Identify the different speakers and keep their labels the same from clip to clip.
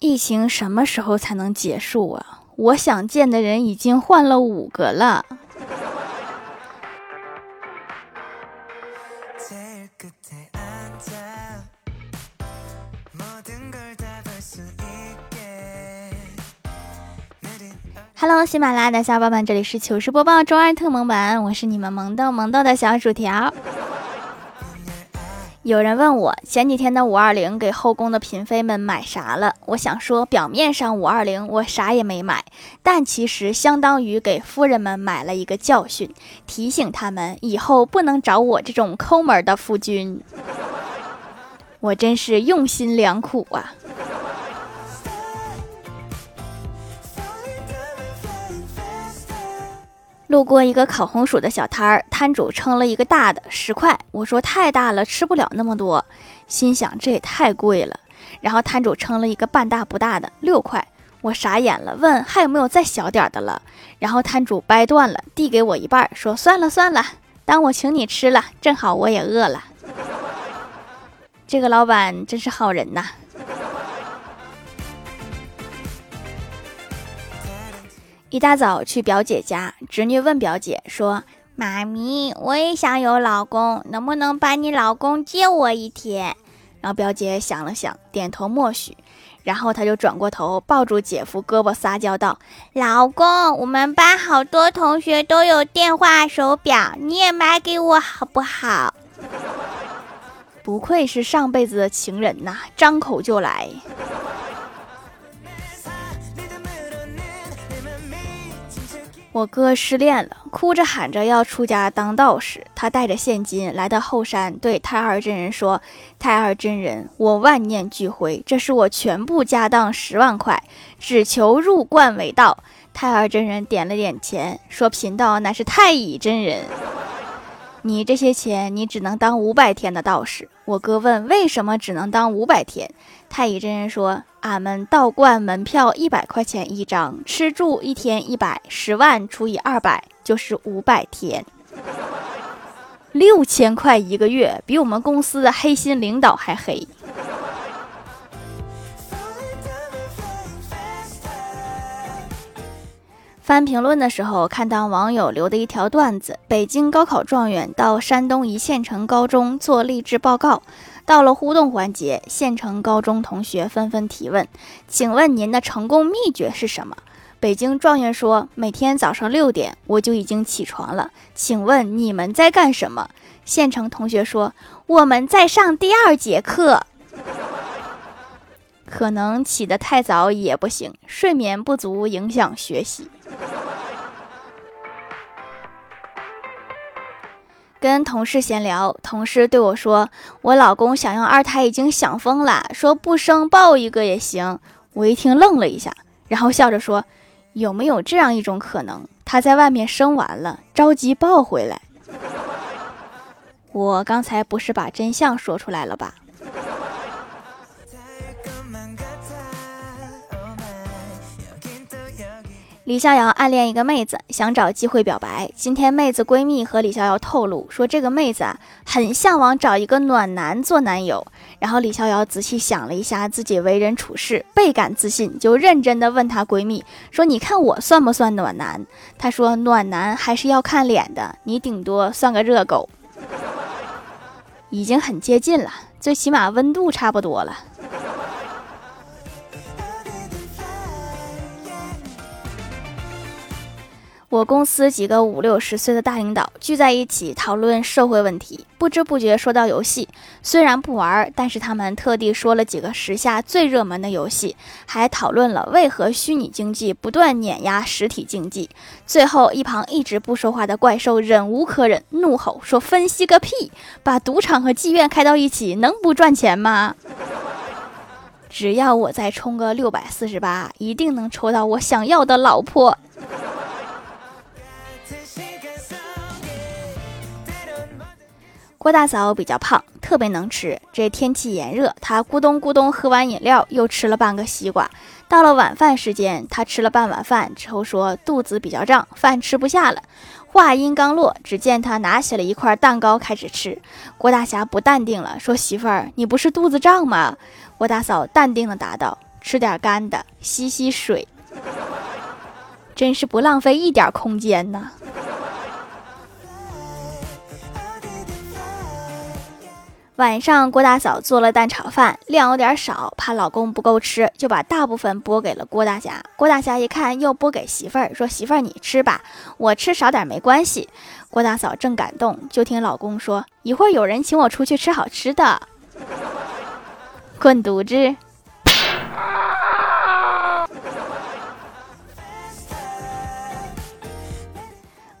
Speaker 1: 疫情什么时候才能结束啊？我想见的人已经换了五个了。Hello，喜马拉雅的小伙伴们，这里是糗事播报周二特萌版，我是你们萌豆萌豆的小薯条。有人问我前几天的五二零给后宫的嫔妃们买啥了？我想说，表面上五二零我啥也没买，但其实相当于给夫人们买了一个教训，提醒他们以后不能找我这种抠门的夫君。我真是用心良苦啊！路过一个烤红薯的小摊儿，摊主称了一个大的十块，我说太大了，吃不了那么多，心想这也太贵了。然后摊主称了一个半大不大的六块，我傻眼了，问还有没有再小点的了。然后摊主掰断了，递给我一半，说算了算了，当我请你吃了，正好我也饿了。这个老板真是好人呐。一大早去表姐家，侄女问表姐说：“妈咪，我也想有老公，能不能把你老公借我一天？”然后表姐想了想，点头默许。然后她就转过头，抱住姐夫胳膊撒娇道：“老公，我们班好多同学都有电话手表，你也买给我好不好？” 不愧是上辈子的情人呐，张口就来。我哥失恋了，哭着喊着要出家当道士。他带着现金来到后山，对太二真人说：“太二真人，我万念俱灰，这是我全部家当十万块，只求入观为道。”太二真人点了点钱，说：“贫道乃是太乙真人，你这些钱，你只能当五百天的道士。”我哥问：“为什么只能当五百天？”太乙真人说。俺们道观门票一百块钱一张，吃住一天一百，十万除以二百就是五百天，六千块一个月，比我们公司的黑心领导还黑。翻评论的时候，看到网友留的一条段子：北京高考状元到山东一县城高中做励志报告。到了互动环节，县城高中同学纷纷提问：“请问您的成功秘诀是什么？”北京状元说：“每天早上六点我就已经起床了。”请问你们在干什么？县城同学说：“我们在上第二节课。”可能起得太早也不行，睡眠不足影响学习。跟同事闲聊，同事对我说：“我老公想要二胎已经想疯了，说不生抱一个也行。”我一听愣了一下，然后笑着说：“有没有这样一种可能，他在外面生完了，着急抱回来？” 我刚才不是把真相说出来了吧？李逍遥暗恋一个妹子，想找机会表白。今天妹子闺蜜和李逍遥透露说，这个妹子啊，很向往找一个暖男做男友。然后李逍遥仔细想了一下自己为人处事，倍感自信，就认真的问她闺蜜说：“你看我算不算暖男？”她说：“暖男还是要看脸的，你顶多算个热狗。”已经很接近了，最起码温度差不多了。我公司几个五六十岁的大领导聚在一起讨论社会问题，不知不觉说到游戏。虽然不玩，但是他们特地说了几个时下最热门的游戏，还讨论了为何虚拟经济不断碾压实体经济。最后，一旁一直不说话的怪兽忍无可忍，怒吼说：“分析个屁！把赌场和妓院开到一起，能不赚钱吗？只要我再充个六百四十八，一定能抽到我想要的老婆。”郭大嫂比较胖，特别能吃。这天气炎热，她咕咚咕咚喝完饮料，又吃了半个西瓜。到了晚饭时间，她吃了半碗饭之后说肚子比较胀，饭吃不下了。话音刚落，只见她拿起了一块蛋糕开始吃。郭大侠不淡定了，说：“媳妇儿，你不是肚子胀吗？”郭大嫂淡定的答道：“吃点干的，吸吸水。真是不浪费一点空间呐！晚上，郭大嫂做了蛋炒饭，量有点少，怕老公不够吃，就把大部分拨给了郭大侠。郭大侠一看，又拨给媳妇儿，说：“媳妇儿，你吃吧，我吃少点没关系。”郭大嫂正感动，就听老公说：“一会儿有人请我出去吃好吃的，滚犊子！”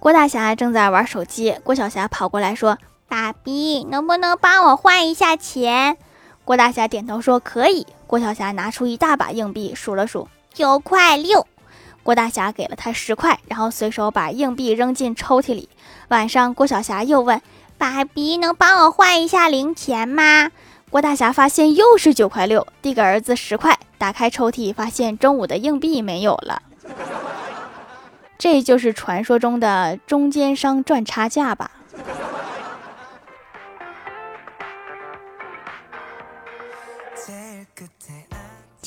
Speaker 1: 郭大侠正在玩手机，郭小霞跑过来说：“爸比，能不能帮我换一下钱？”郭大侠点头说：“可以。”郭小霞拿出一大把硬币，数了数，九块六。郭大侠给了他十块，然后随手把硬币扔进抽屉里。晚上，郭小霞又问：“爸比，能帮我换一下零钱吗？”郭大侠发现又是九块六，递给儿子十块，打开抽屉，发现中午的硬币没有了。这就是传说中的中间商赚差价吧？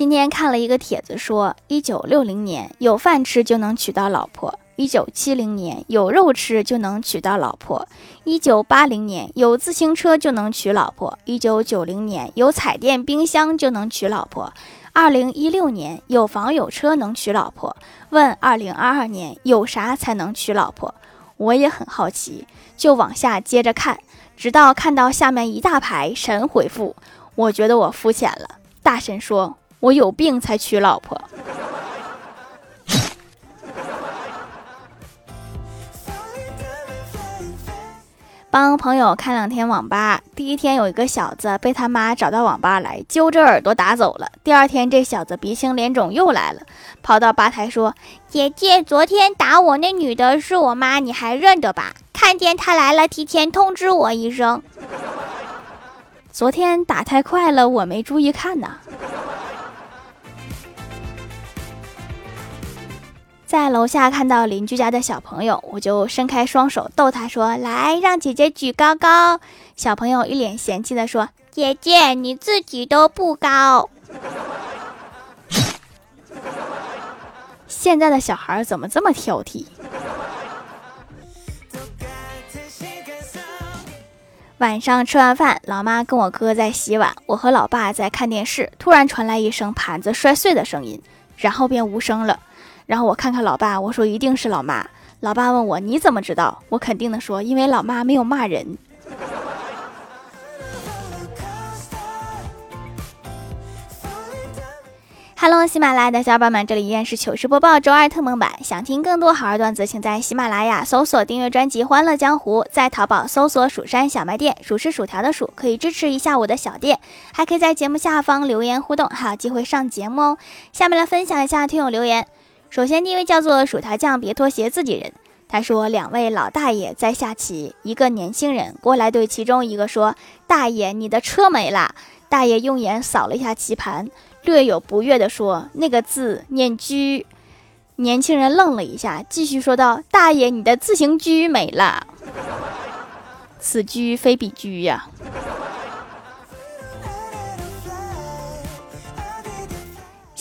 Speaker 1: 今天看了一个帖子，说一九六零年有饭吃就能娶到老婆，一九七零年有肉吃就能娶到老婆，一九八零年有自行车就能娶老婆，一九九零年有彩电、冰箱就能娶老婆。二零一六年有房有车能娶老婆，问二零二二年有啥才能娶老婆？我也很好奇，就往下接着看，直到看到下面一大排神回复，我觉得我肤浅了。大神说我有病才娶老婆。帮朋友看两天网吧，第一天有一个小子被他妈找到网吧来，揪着耳朵打走了。第二天这小子鼻青脸肿又来了，跑到吧台说：“姐姐，昨天打我那女的是我妈，你还认得吧？看见她来了，提前通知我一声。”昨天打太快了，我没注意看呐。在楼下看到邻居家的小朋友，我就伸开双手逗他说：“来，让姐姐举高高。”小朋友一脸嫌弃的说：“姐姐你自己都不高。”现在的小孩怎么这么挑剔？晚上吃完饭，老妈跟我哥在洗碗，我和老爸在看电视，突然传来一声盘子摔碎的声音，然后便无声了。然后我看看老爸，我说一定是老妈。老爸问我你怎么知道？我肯定的说，因为老妈没有骂人。Hello，喜马拉雅的小伙伴们，这里依然是糗事播报周二特蒙版。想听更多好玩段子，请在喜马拉雅搜索订阅专辑《欢乐江湖》，在淘宝搜索“蜀山小卖店”，数是薯条的数，可以支持一下我的小店。还可以在节目下方留言互动，还有机会上节目哦。下面来分享一下听友留言。首先，第一位叫做薯条酱，别拖鞋，自己人。他说，两位老大爷在下棋，一个年轻人过来对其中一个说：“大爷，你的车没了。”大爷用眼扫了一下棋盘，略有不悦地说：“那个字念车。”年轻人愣了一下，继续说道：“大爷，你的自行车没了。”此车非彼车呀。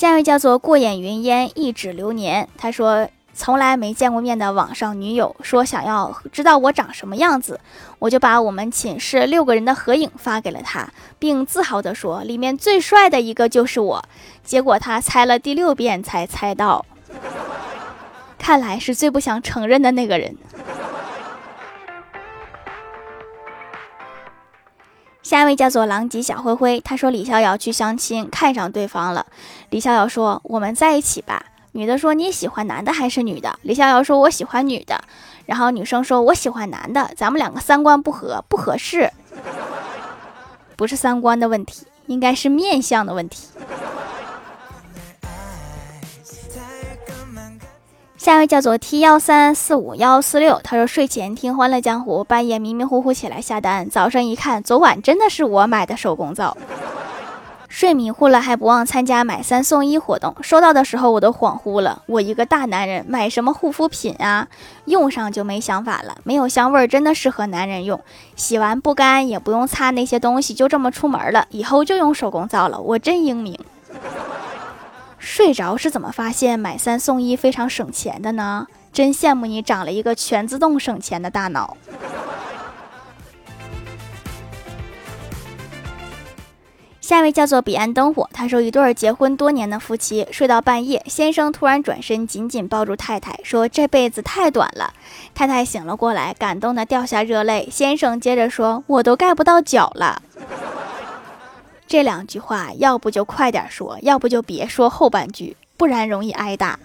Speaker 1: 下一位叫做过眼云烟，一指流年。他说，从来没见过面的网上女友说想要知道我长什么样子，我就把我们寝室六个人的合影发给了他，并自豪地说里面最帅的一个就是我。结果他猜了第六遍才猜到，看来是最不想承认的那个人。下一位叫做狼藉小灰灰，他说李逍遥去相亲，看上对方了。李逍遥说：“我们在一起吧。”女的说：“你喜欢男的还是女的？”李逍遥说：“我喜欢女的。”然后女生说：“我喜欢男的，咱们两个三观不合，不合适。”不是三观的问题，应该是面相的问题。下一位叫做 T 幺三四五幺四六，他说睡前听欢乐江湖，半夜迷迷糊糊起来下单，早上一看，昨晚真的是我买的手工皂。睡迷糊了还不忘参加买三送一活动，收到的时候我都恍惚了，我一个大男人买什么护肤品啊？用上就没想法了，没有香味儿，真的适合男人用，洗完不干也不用擦那些东西，就这么出门了，以后就用手工皂了，我真英明。睡着是怎么发现买三送一非常省钱的呢？真羡慕你长了一个全自动省钱的大脑。下一位叫做彼岸灯火，他说一对结婚多年的夫妻睡到半夜，先生突然转身紧紧抱住太太，说这辈子太短了。太太醒了过来，感动的掉下热泪。先生接着说，我都盖不到脚了。这两句话，要不就快点说，要不就别说后半句，不然容易挨打。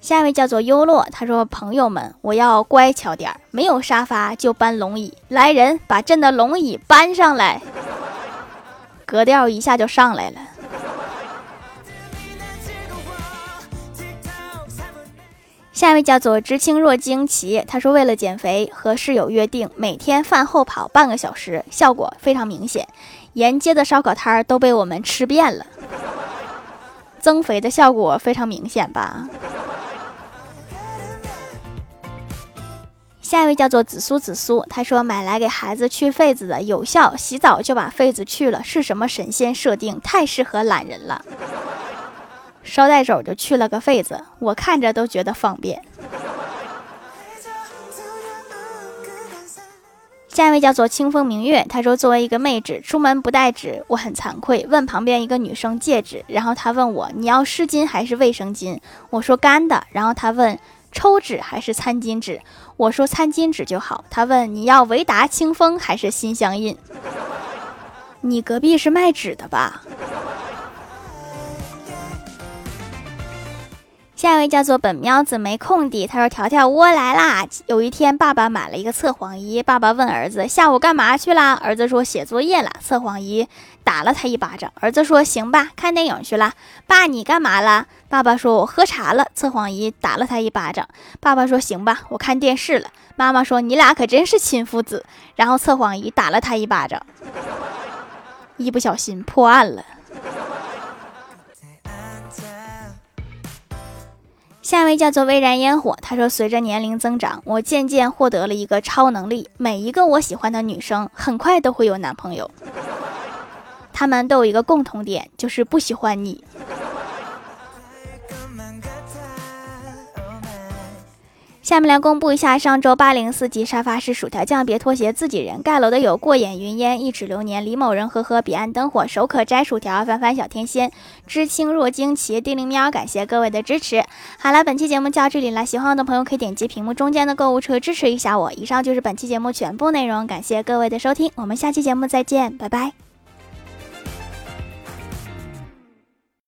Speaker 1: 下一位叫做优洛，他说：“朋友们，我要乖巧点儿，没有沙发就搬龙椅。来人，把朕的龙椅搬上来。”格调一下就上来了。下一位叫做知青若惊奇，他说为了减肥，和室友约定每天饭后跑半个小时，效果非常明显，沿街的烧烤摊儿都被我们吃遍了，增肥的效果非常明显吧？下一位叫做紫苏紫苏，他说买来给孩子去痱子的，有效，洗澡就把痱子去了，是什么神仙设定？太适合懒人了。捎带手就去了个痱子，我看着都觉得方便。下一位叫做清风明月，他说作为一个妹纸，出门不带纸，我很惭愧。问旁边一个女生借纸，然后他问我你要湿巾还是卫生巾？我说干的。然后他问抽纸还是餐巾纸？我说餐巾纸就好。他问你要维达清风还是心相印？你隔壁是卖纸的吧？下一位叫做本喵子没空的，他说：“条条窝来啦。”有一天，爸爸买了一个测谎仪，爸爸问儿子：“下午干嘛去啦？”儿子说：“写作业了。”测谎仪打了他一巴掌。儿子说：“行吧，看电影去了。”爸，你干嘛了？爸爸说：“我喝茶了。”测谎仪打了他一巴掌。爸爸说：“行吧，我看电视了。”妈妈说：“你俩可真是亲父子。”然后测谎仪打了他一巴掌，一不小心破案了。下一位叫做微燃烟火，他说：“随着年龄增长，我渐渐获得了一个超能力，每一个我喜欢的女生很快都会有男朋友，他们都有一个共同点，就是不喜欢你。”下面来公布一下上周八零四级沙发是薯条酱，别拖鞋，自己人盖楼的有过眼云烟、一指流年、李某人、呵呵、彼岸灯火、手可摘薯条、凡凡小天仙、知青若惊奇、叮铃喵，感谢各位的支持。好了，本期节目就到这里了，喜欢我的朋友可以点击屏幕中间的购物车支持一下我。以上就是本期节目全部内容，感谢各位的收听，我们下期节目再见，拜拜。